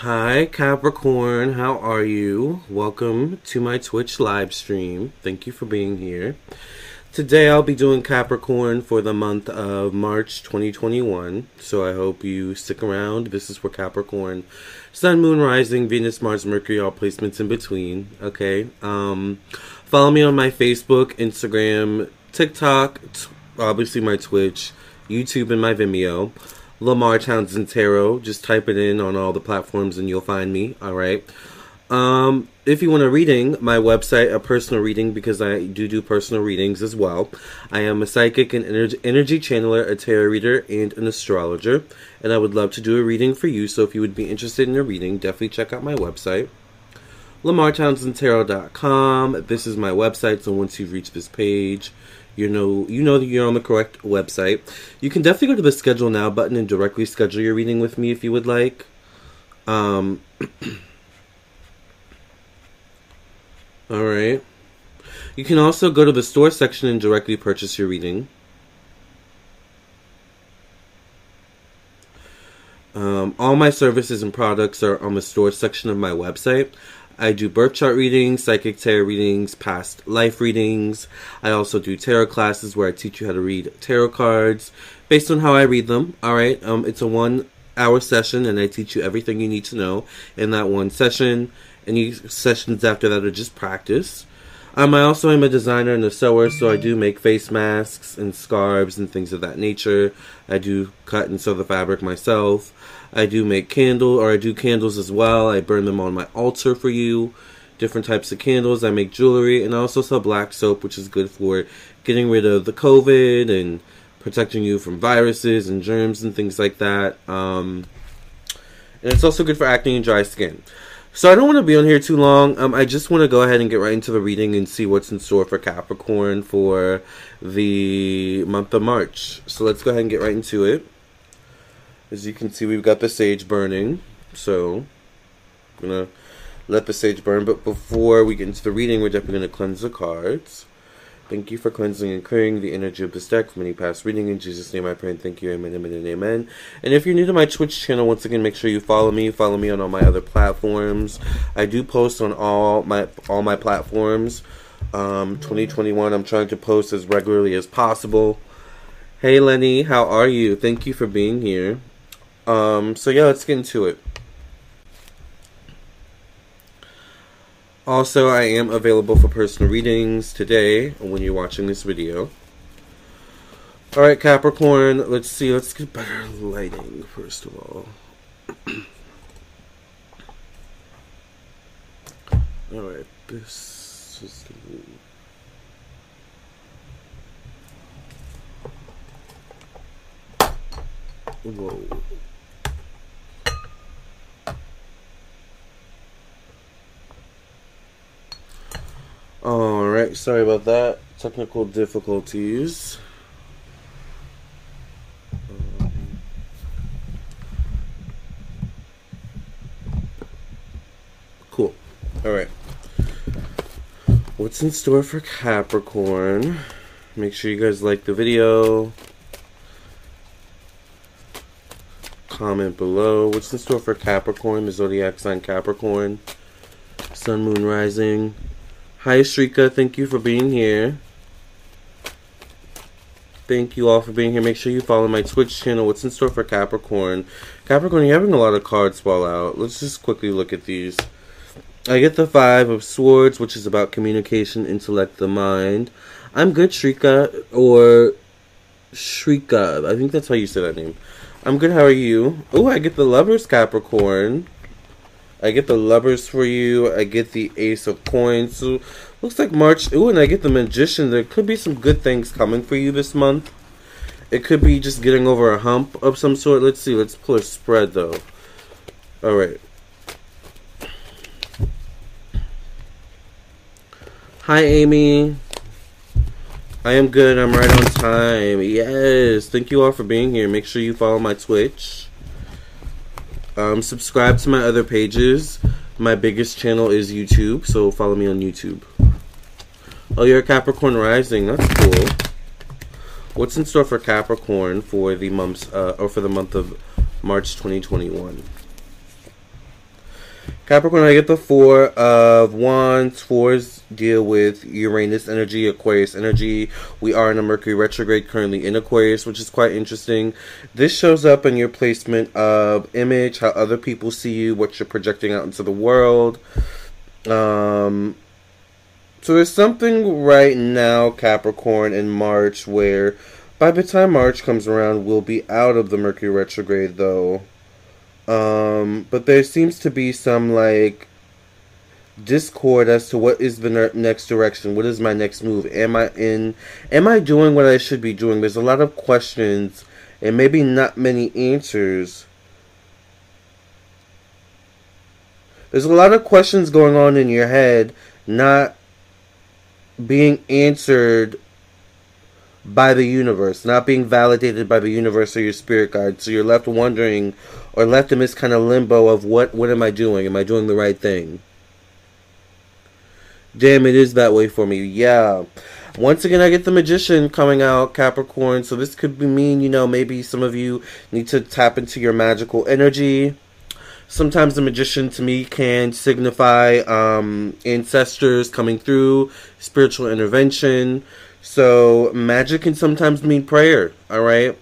Hi, Capricorn. How are you? Welcome to my Twitch live stream. Thank you for being here. Today I'll be doing Capricorn for the month of March 2021. So I hope you stick around. This is for Capricorn. Sun, Moon, Rising, Venus, Mars, Mercury, all placements in between. Okay. Um, follow me on my Facebook, Instagram, TikTok, t- obviously my Twitch, YouTube, and my Vimeo. Lamar Townsend Tarot. Just type it in on all the platforms and you'll find me. All right. Um, if you want a reading, my website, a personal reading, because I do do personal readings as well. I am a psychic and energy, channeler, a tarot reader, and an astrologer. And I would love to do a reading for you. So if you would be interested in a reading, definitely check out my website. LamarTownsendTarot.com. This is my website. So once you reach this page, you know you know that you're on the correct website. You can definitely go to the schedule now button and directly schedule your reading with me if you would like. Um All right. You can also go to the store section and directly purchase your reading. Um, all my services and products are on the store section of my website. I do birth chart readings, psychic tarot readings, past life readings. I also do tarot classes where I teach you how to read tarot cards based on how I read them. All right. Um, it's a one hour session and I teach you everything you need to know in that one session. Any sessions after that are just practice. Um, I also am a designer and a sewer, so I do make face masks and scarves and things of that nature. I do cut and sew the fabric myself. I do make candle or I do candles as well. I burn them on my altar for you. Different types of candles. I make jewelry and I also sell black soap, which is good for getting rid of the COVID and protecting you from viruses and germs and things like that. Um, and it's also good for acne and dry skin. So I don't want to be on here too long. Um, I just want to go ahead and get right into the reading and see what's in store for Capricorn for the month of March. So let's go ahead and get right into it. As you can see, we've got the sage burning. So I'm gonna let the sage burn. But before we get into the reading, we're definitely gonna cleanse the cards. Thank you for cleansing and clearing the energy of this deck from any past reading. In Jesus' name I pray and thank you. Amen, amen, and amen. And if you're new to my Twitch channel, once again, make sure you follow me. Follow me on all my other platforms. I do post on all my all my platforms. Um, 2021, I'm trying to post as regularly as possible. Hey Lenny, how are you? Thank you for being here. Um, so yeah, let's get into it. Also, I am available for personal readings today when you're watching this video. Alright, Capricorn, let's see, let's get better lighting first of all. Alright, this is. Whoa. Alright, sorry about that. Technical difficulties. Cool. Alright. What's in store for Capricorn? Make sure you guys like the video. Comment below. What's in store for Capricorn? The zodiac sign Capricorn. Sun, Moon, Rising. Hi, Shrika. Thank you for being here. Thank you all for being here. Make sure you follow my Twitch channel. What's in store for Capricorn? Capricorn, you're having a lot of cards fall out. Let's just quickly look at these. I get the Five of Swords, which is about communication, intellect, the mind. I'm good, Shrika, or Shrika. I think that's how you say that name. I'm good. How are you? Oh, I get the Lovers, Capricorn. I get the lovers for you. I get the ace of coins. So looks like March. Ooh, and I get the magician. There could be some good things coming for you this month. It could be just getting over a hump of some sort. Let's see. Let's pull a spread though. All right. Hi, Amy. I am good. I'm right on time. Yes. Thank you all for being here. Make sure you follow my Twitch. Um, subscribe to my other pages. My biggest channel is YouTube, so follow me on YouTube. Oh, you're a Capricorn rising. That's cool. What's in store for Capricorn for the months uh, or for the month of March 2021? Capricorn, I get the Four of Wands. Fours deal with Uranus energy, Aquarius energy. We are in a Mercury retrograde currently in Aquarius, which is quite interesting. This shows up in your placement of image, how other people see you, what you're projecting out into the world. Um, so there's something right now, Capricorn, in March where by the time March comes around, we'll be out of the Mercury retrograde, though. Um, but there seems to be some like discord as to what is the next direction. What is my next move? Am I in? Am I doing what I should be doing? There's a lot of questions and maybe not many answers. There's a lot of questions going on in your head, not being answered by the universe, not being validated by the universe or your spirit guide. So you're left wondering or left in this kind of limbo of what what am I doing? Am I doing the right thing? Damn, it is that way for me. Yeah. Once again, I get the magician coming out, Capricorn. So this could be mean, you know, maybe some of you need to tap into your magical energy. Sometimes the magician to me can signify um, ancestors coming through, spiritual intervention. So magic can sometimes mean prayer, all right?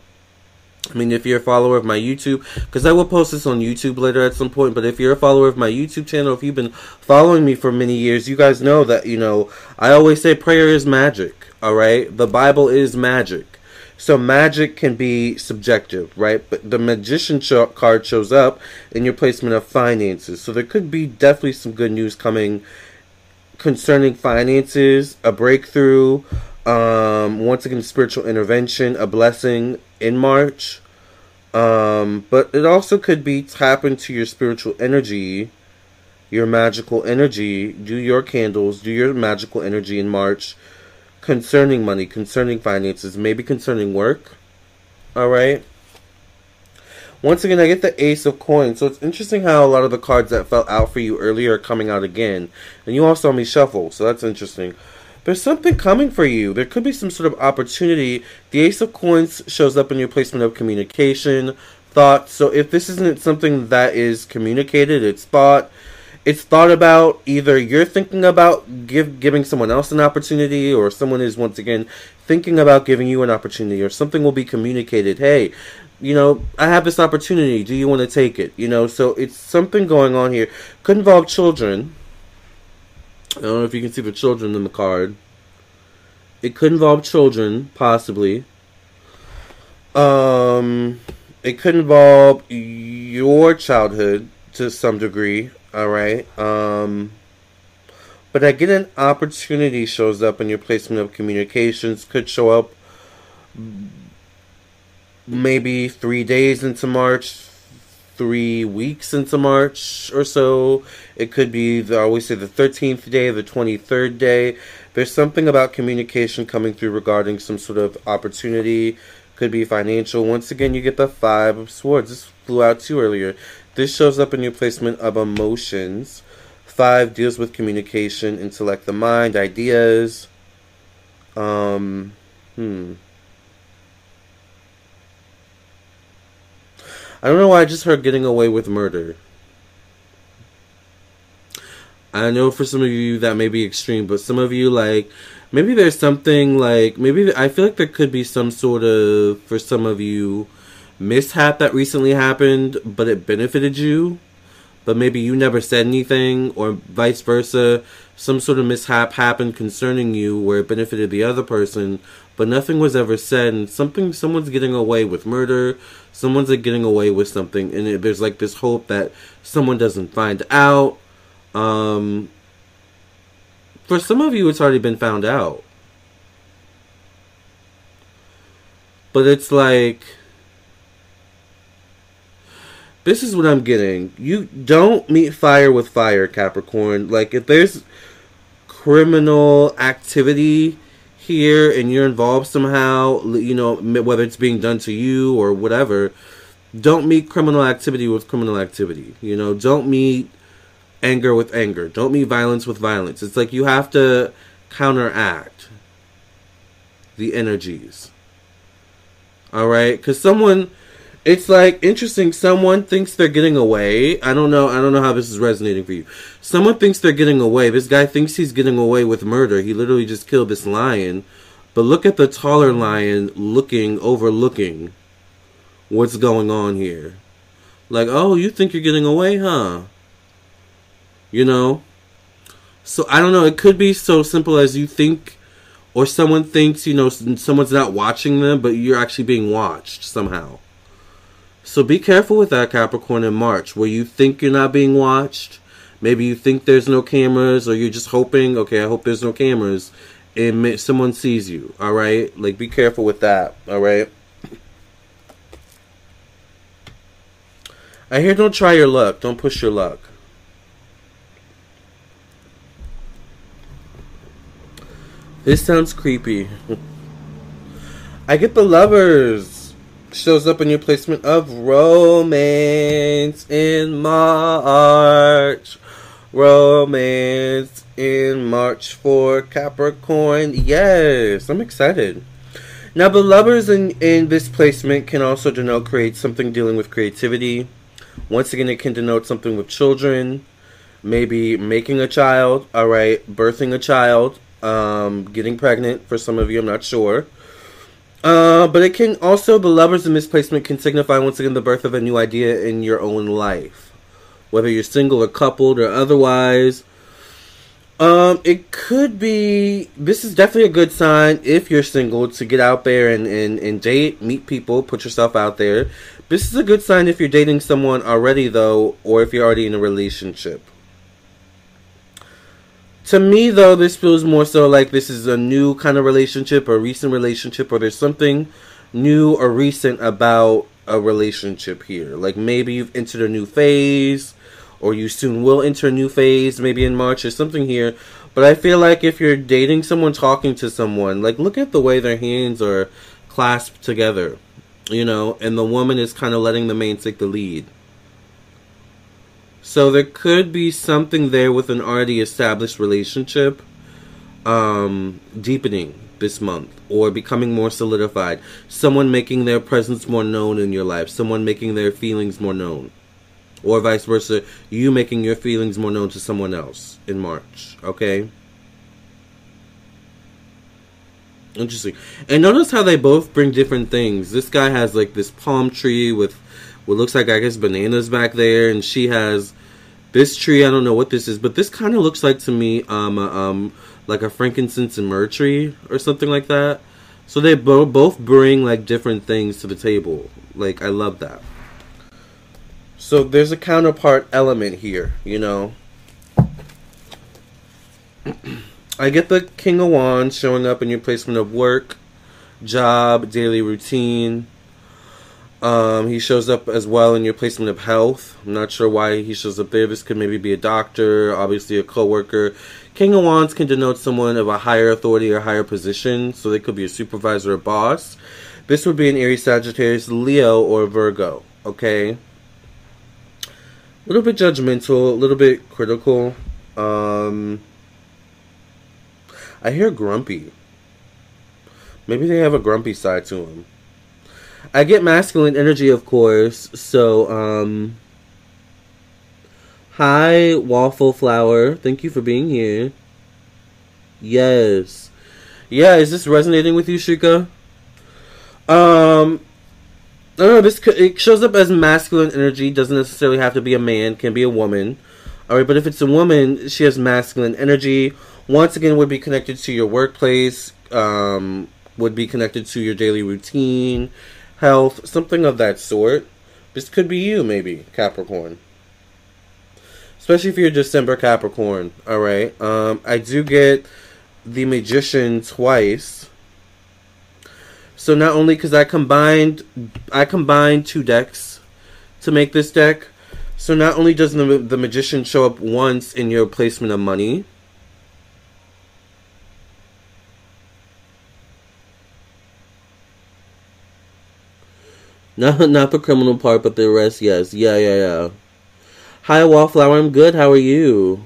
I mean, if you're a follower of my YouTube, because I will post this on YouTube later at some point, but if you're a follower of my YouTube channel, if you've been following me for many years, you guys know that, you know, I always say prayer is magic, alright? The Bible is magic. So magic can be subjective, right? But the magician card shows up in your placement of finances. So there could be definitely some good news coming concerning finances, a breakthrough, um, once again, spiritual intervention, a blessing in March. Um, but it also could be tap into your spiritual energy, your magical energy, do your candles, do your magical energy in March concerning money, concerning finances, maybe concerning work. All right. Once again, I get the Ace of Coins. So it's interesting how a lot of the cards that fell out for you earlier are coming out again. And you also saw me shuffle, so that's interesting there's something coming for you. There could be some sort of opportunity. The Ace of Coins shows up in your placement of communication, thought. So if this isn't something that is communicated, it's thought. It's thought about. Either you're thinking about give giving someone else an opportunity, or someone is once again thinking about giving you an opportunity, or something will be communicated. Hey, you know, I have this opportunity. Do you want to take it? You know, so it's something going on here. Could involve children I don't know if you can see the children in the card. It could involve children, possibly. Um, it could involve your childhood to some degree. All right. Um, but I get an opportunity shows up in your placement of communications. Could show up maybe three days into March, three weeks into March or so. It could be, the, I always say, the 13th day, the 23rd day. There's something about communication coming through regarding some sort of opportunity. Could be financial. Once again, you get the Five of Swords. This flew out too earlier. This shows up in your placement of emotions. Five deals with communication, intellect, the mind, ideas. Um, hmm. I don't know why I just heard getting away with murder. I know for some of you that may be extreme, but some of you like maybe there's something like maybe I feel like there could be some sort of for some of you mishap that recently happened, but it benefited you, but maybe you never said anything, or vice versa. Some sort of mishap happened concerning you where it benefited the other person, but nothing was ever said and something someone's getting away with murder. Someone's like getting away with something and it, there's like this hope that someone doesn't find out. Um for some of you it's already been found out. But it's like this is what i'm getting you don't meet fire with fire capricorn like if there's criminal activity here and you're involved somehow, you know, whether it's being done to you or whatever, don't meet criminal activity with criminal activity. You know, don't meet anger with anger. Don't meet violence with violence. It's like you have to counteract the energies. All right? Cuz someone it's like interesting. Someone thinks they're getting away. I don't know. I don't know how this is resonating for you. Someone thinks they're getting away. This guy thinks he's getting away with murder. He literally just killed this lion. But look at the taller lion looking, overlooking what's going on here. Like, oh, you think you're getting away, huh? You know? So I don't know. It could be so simple as you think, or someone thinks, you know, someone's not watching them, but you're actually being watched somehow. So be careful with that Capricorn in March, where you think you're not being watched. Maybe you think there's no cameras, or you're just hoping, okay, I hope there's no cameras, and someone sees you. All right, like be careful with that. All right. I hear don't try your luck, don't push your luck. This sounds creepy. I get the lovers shows up in your placement of romance in March. Romance in March for Capricorn. Yes, I'm excited. Now, the lovers in, in this placement can also denote create something dealing with creativity. Once again, it can denote something with children, maybe making a child, all right, birthing a child, um, getting pregnant for some of you, I'm not sure. Uh, but it can also, the lovers in misplacement can signify once again the birth of a new idea in your own life. Whether you're single or coupled or otherwise. Um, it could be, this is definitely a good sign if you're single to get out there and, and, and date, meet people, put yourself out there. This is a good sign if you're dating someone already, though, or if you're already in a relationship. To me, though, this feels more so like this is a new kind of relationship, a recent relationship, or there's something new or recent about a relationship here. Like maybe you've entered a new phase, or you soon will enter a new phase, maybe in March or something here. But I feel like if you're dating someone, talking to someone, like look at the way their hands are clasped together, you know, and the woman is kind of letting the man take the lead. So there could be something there with an already established relationship um, deepening this month or becoming more solidified. Someone making their presence more known in your life. Someone making their feelings more known. Or vice versa, you making your feelings more known to someone else in March. Okay? Interesting. And notice how they both bring different things. This guy has like this palm tree with what looks like I guess bananas back there, and she has this tree, I don't know what this is, but this kind of looks like to me, um, um, like a frankincense and myrrh tree or something like that. So they bo- both bring like different things to the table. Like I love that. So there's a counterpart element here, you know. I get the King of Wands showing up in your placement of work, job, daily routine, um, he shows up as well in your placement of health. I'm not sure why he shows up there. This could maybe be a doctor, obviously a coworker. King of Wands can denote someone of a higher authority or higher position, so they could be a supervisor or boss. This would be an Aries, Sagittarius, Leo, or Virgo. Okay. A little bit judgmental, a little bit critical. Um, I hear grumpy. Maybe they have a grumpy side to them. I get masculine energy, of course. So, um, hi, waffle flower. Thank you for being here. Yes, yeah. Is this resonating with you, Shika? Um, I don't know. This it shows up as masculine energy. Doesn't necessarily have to be a man. Can be a woman. All right, but if it's a woman, she has masculine energy. Once again, would be connected to your workplace. Um, would be connected to your daily routine health, something of that sort. This could be you, maybe, Capricorn. Especially if you're December Capricorn, alright? Um, I do get the Magician twice. So not only because I combined, I combined two decks to make this deck. So not only does the, the Magician show up once in your placement of money, Not not the criminal part, but the rest, yes. Yeah, yeah, yeah. Hi, Wallflower. I'm good. How are you?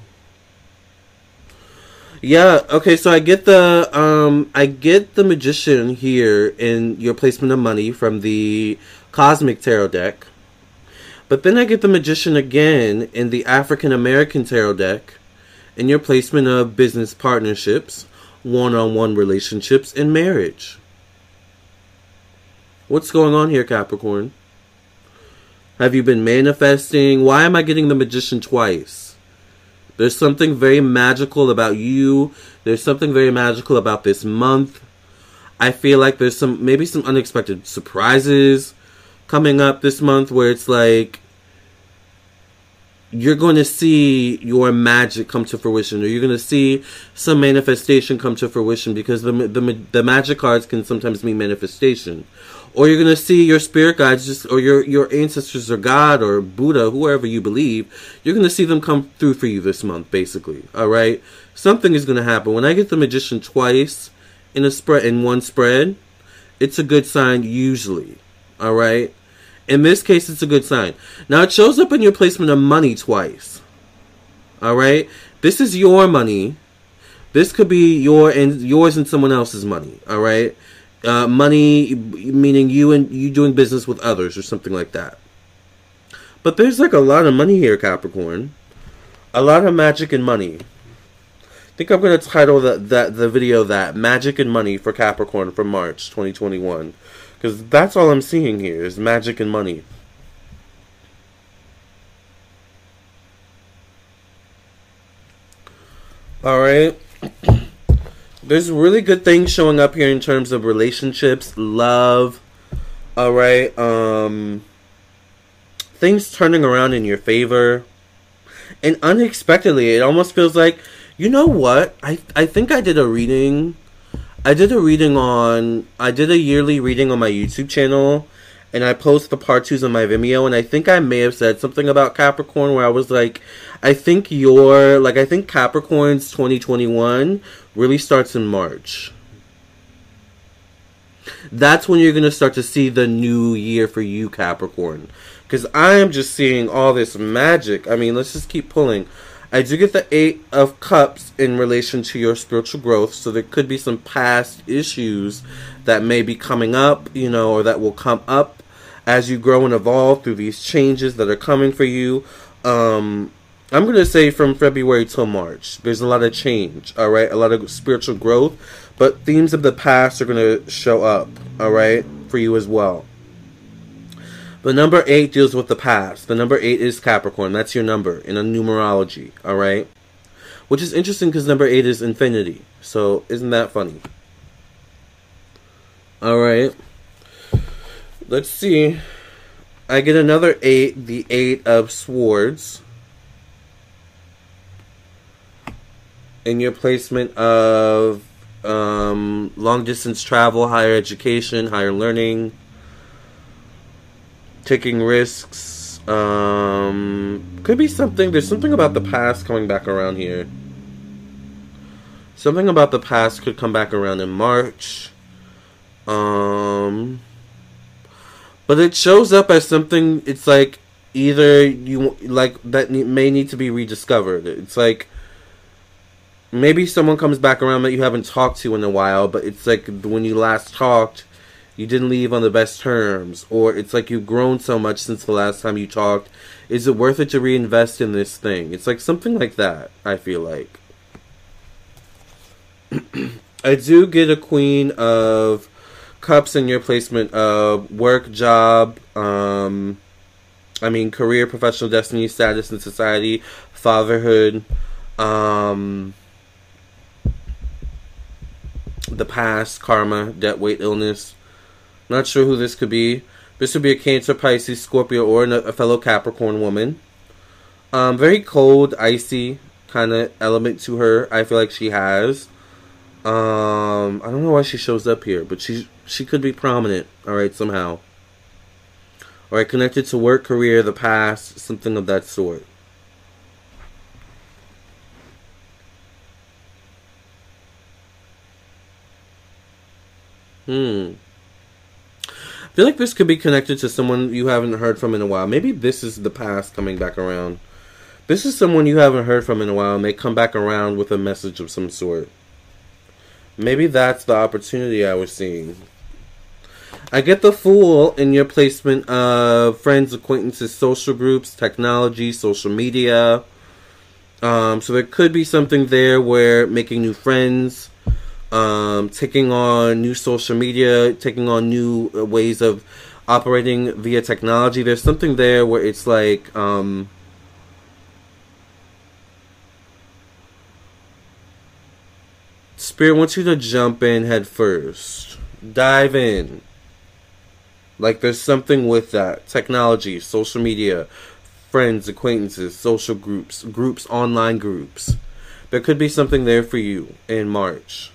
Yeah. Okay. So I get the um I get the magician here in your placement of money from the Cosmic Tarot deck. But then I get the Magician again in the African American Tarot deck in your placement of business partnerships, one on one relationships, and marriage. What's going on here, Capricorn? Have you been manifesting? Why am I getting the Magician twice? There's something very magical about you. There's something very magical about this month. I feel like there's some maybe some unexpected surprises coming up this month where it's like you're going to see your magic come to fruition or you're going to see some manifestation come to fruition because the, the, the magic cards can sometimes mean manifestation or you're going to see your spirit guides just or your your ancestors or god or buddha whoever you believe you're going to see them come through for you this month basically all right something is going to happen when i get the magician twice in a spread in one spread it's a good sign usually all right in this case, it's a good sign. Now, it shows up in your placement of money twice. All right? This is your money. This could be your and yours and someone else's money. All right? Uh, money meaning you and you doing business with others or something like that. But there's like a lot of money here, Capricorn. A lot of magic and money. I think I'm going to title that, that the video that Magic and Money for Capricorn for March 2021. Because that's all I'm seeing here is magic and money. Alright. There's really good things showing up here in terms of relationships, love. Alright. Um things turning around in your favor. And unexpectedly, it almost feels like, you know what? I I think I did a reading I did a reading on I did a yearly reading on my YouTube channel and I post the part twos on my Vimeo and I think I may have said something about Capricorn where I was like I think your like I think Capricorn's 2021 really starts in March. That's when you're going to start to see the new year for you Capricorn cuz I am just seeing all this magic. I mean, let's just keep pulling. I do get the Eight of Cups in relation to your spiritual growth, so there could be some past issues that may be coming up, you know, or that will come up as you grow and evolve through these changes that are coming for you. Um, I'm going to say from February till March, there's a lot of change, all right? A lot of spiritual growth, but themes of the past are going to show up, all right, for you as well. The number eight deals with the past. The number eight is Capricorn. That's your number in a numerology. All right, which is interesting because number eight is infinity. So isn't that funny? All right. Let's see. I get another eight. The eight of swords. In your placement of um, long distance travel, higher education, higher learning taking risks. Um, could be something. There's something about the past coming back around here. Something about the past could come back around in March. Um, but it shows up as something. It's like either you like that may need to be rediscovered. It's like maybe someone comes back around that you haven't talked to in a while, but it's like when you last talked you didn't leave on the best terms, or it's like you've grown so much since the last time you talked. Is it worth it to reinvest in this thing? It's like something like that, I feel like. I do get a queen of cups in your placement of work, job, um, I mean, career, professional destiny, status in society, fatherhood, um, the past, karma, debt, weight, illness, not sure who this could be. This would be a Cancer, Pisces, Scorpio, or a fellow Capricorn woman. Um, very cold, icy kind of element to her. I feel like she has. Um, I don't know why she shows up here, but she she could be prominent. All right, somehow. All right, connected to work, career, the past, something of that sort. Hmm I feel like this could be connected to someone you haven't heard from in a while. Maybe this is the past coming back around. This is someone you haven't heard from in a while and they come back around with a message of some sort. Maybe that's the opportunity I was seeing. I get the fool in your placement of friends, acquaintances, social groups, technology, social media. Um, so there could be something there where making new friends, um, taking on new social media, taking on new uh, ways of operating via technology. There's something there where it's like, um, Spirit wants you to jump in head first. Dive in. Like there's something with that. Technology, social media, friends, acquaintances, social groups, groups, online groups. There could be something there for you in March.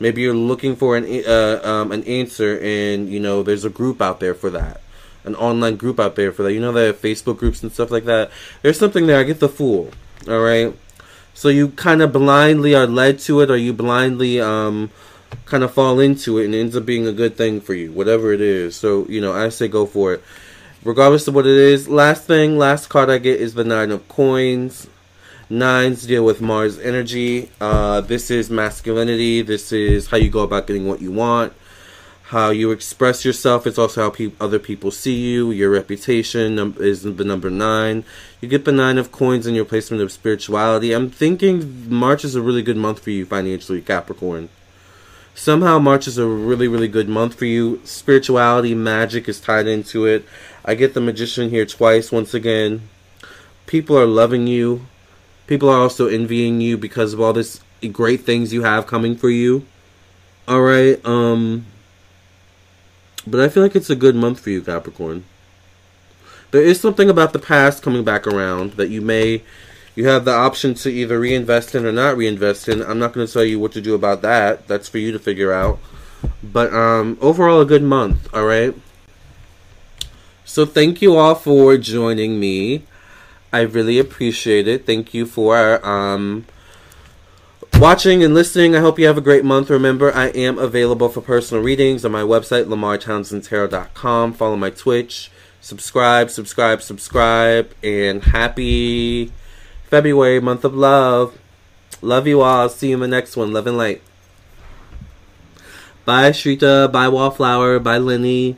Maybe you're looking for an uh, um, an answer, and you know there's a group out there for that, an online group out there for that. You know, the Facebook groups and stuff like that. There's something there. I get the fool. All right. So you kind of blindly are led to it, or you blindly um, kind of fall into it, and it ends up being a good thing for you, whatever it is. So you know, I say go for it, regardless of what it is. Last thing, last card I get is the nine of coins. Nines deal with Mars energy. Uh, this is masculinity. This is how you go about getting what you want. How you express yourself. It's also how pe- other people see you. Your reputation num- is the number nine. You get the nine of coins in your placement of spirituality. I'm thinking March is a really good month for you financially, Capricorn. Somehow March is a really, really good month for you. Spirituality, magic is tied into it. I get the magician here twice once again. People are loving you people are also envying you because of all this great things you have coming for you. All right, um but I feel like it's a good month for you, Capricorn. There is something about the past coming back around that you may you have the option to either reinvest in or not reinvest in. I'm not going to tell you what to do about that. That's for you to figure out. But um overall a good month, all right? So thank you all for joining me. I really appreciate it. Thank you for um, watching and listening. I hope you have a great month. Remember, I am available for personal readings on my website, lamartownsendtarot.com. Follow my Twitch. Subscribe, subscribe, subscribe. And happy February, month of love. Love you all. See you in the next one. Love and light. Bye, Shrita. Bye, Wallflower. Bye, Lenny.